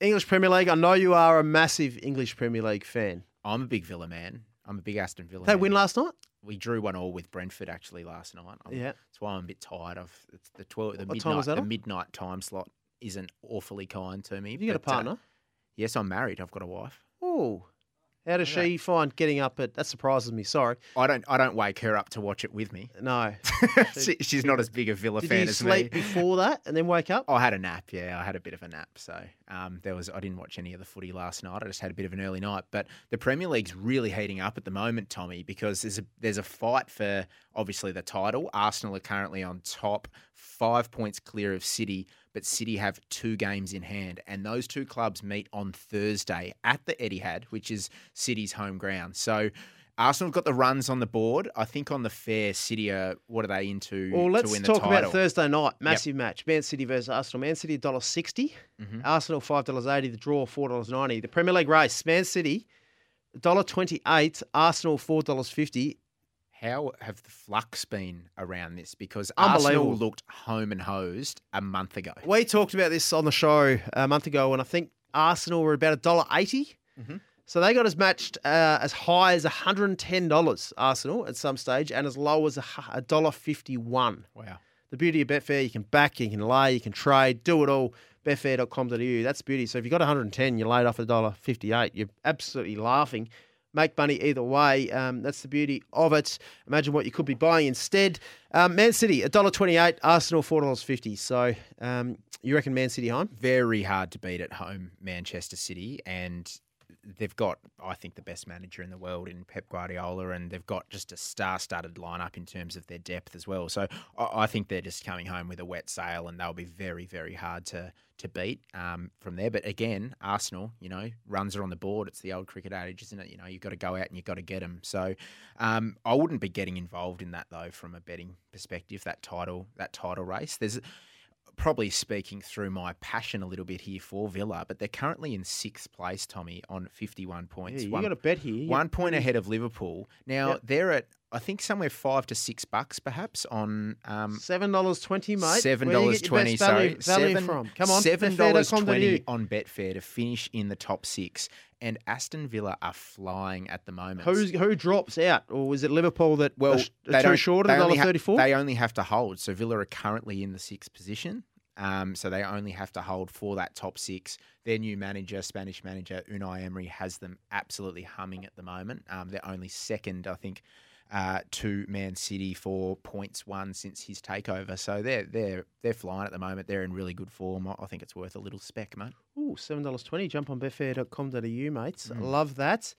English Premier League. I know you are a massive English Premier League fan. I'm a big Villa man. I'm a big Aston Villa. They man. win last night. We drew one all with Brentford actually last night. I'm- Yeah. that's why I'm a bit tired of it's the twelve. The What time midnight. was that the on? midnight time slot isn't awfully kind to me. Have you got a uh, partner? yes, I'm married. I've got a wife. Oh, how does she find getting up at? That surprises me. Sorry, I don't. I don't wake her up to watch it with me. no. she, she's not as big a Villa fan as me. Did fan you as sleep me. before that and then wake up? I had a nap. Yeah, I had a bit of a nap. So um, there was. I didn't watch any of the footy last night. I just had a bit of an early night. But the Premier League's really heating up at the moment, Tommy, because there's a there's a fight for obviously the title. Arsenal are currently on top, five points clear of City, but City have two games in hand, and those two clubs meet on Thursday at the Etihad, which is City's home ground. So. Arsenal have got the runs on the board. I think on the fair, City are what are they into Well, let's talk about Thursday night. Massive match. Man City versus Arsenal. Man City $1.60. Mhm. Arsenal $5.80. The draw $4.90. The Premier League race. Man City $1.28. Arsenal $4.50. How have the flux been around this? Because Arsenal looked home and hosed a month ago. We talked about this on the show a month ago, and I think Arsenal were about a $1.80. Mhm. So they got us matched uh, as high as $110, Arsenal, at some stage, and as low as a hu- $1.51. Wow. The beauty of Betfair, you can back, you can lay, you can trade, do it all. Betfair.com.au. That's beauty. So if you got 110, you're laid off at $1.58. You're absolutely laughing. Make money either way. Um, that's the beauty of it. Imagine what you could be buying instead. Um, Man City, $1.28. Arsenal, $4.50. So um, you reckon Man City home? Very hard to beat at home, Manchester City. And they've got, I think, the best manager in the world in Pep Guardiola. And they've got just a star studded lineup in terms of their depth as well. So I, I think they're just coming home with a wet sail and they'll be very, very hard to, to beat um, from there. But again, Arsenal, you know, runs are on the board. It's the old cricket adage, isn't it? You know, you've got to go out and you've got to get them. So um, I wouldn't be getting involved in that though, from a betting perspective. That title, that title race. There's probably speaking through my passion a little bit here for Villa, but they're currently in sixth place, Tommy, on 51 points. Yeah, you one, got a bet here. One point ahead of Liverpool. Now Yep. they're at, I think, somewhere five to six bucks, perhaps on. Um, Seven dollars twenty, mate. Seven Where you dollars get your twenty. best value, Sorry, value seven from. Come on, $7.20 on Betfair to finish in the top six. And Aston Villa are flying at the moment. Who's who drops out, or was it Liverpool that well, are they too short of dollar thirty four? They only have to hold. So Villa are currently in the sixth position. Um, so they only have to hold for that top six. Their new manager, Spanish manager Unai Emery, has them absolutely humming at the moment. Um, they're only second, I think, uh, to Man City for points won since his takeover. So they're they're they're flying at the moment. They're in really good form. I- think it's worth a little spec, mate. Ooh, seven dollars twenty. Jump on betfair.com.au, mates. Mm. Love that.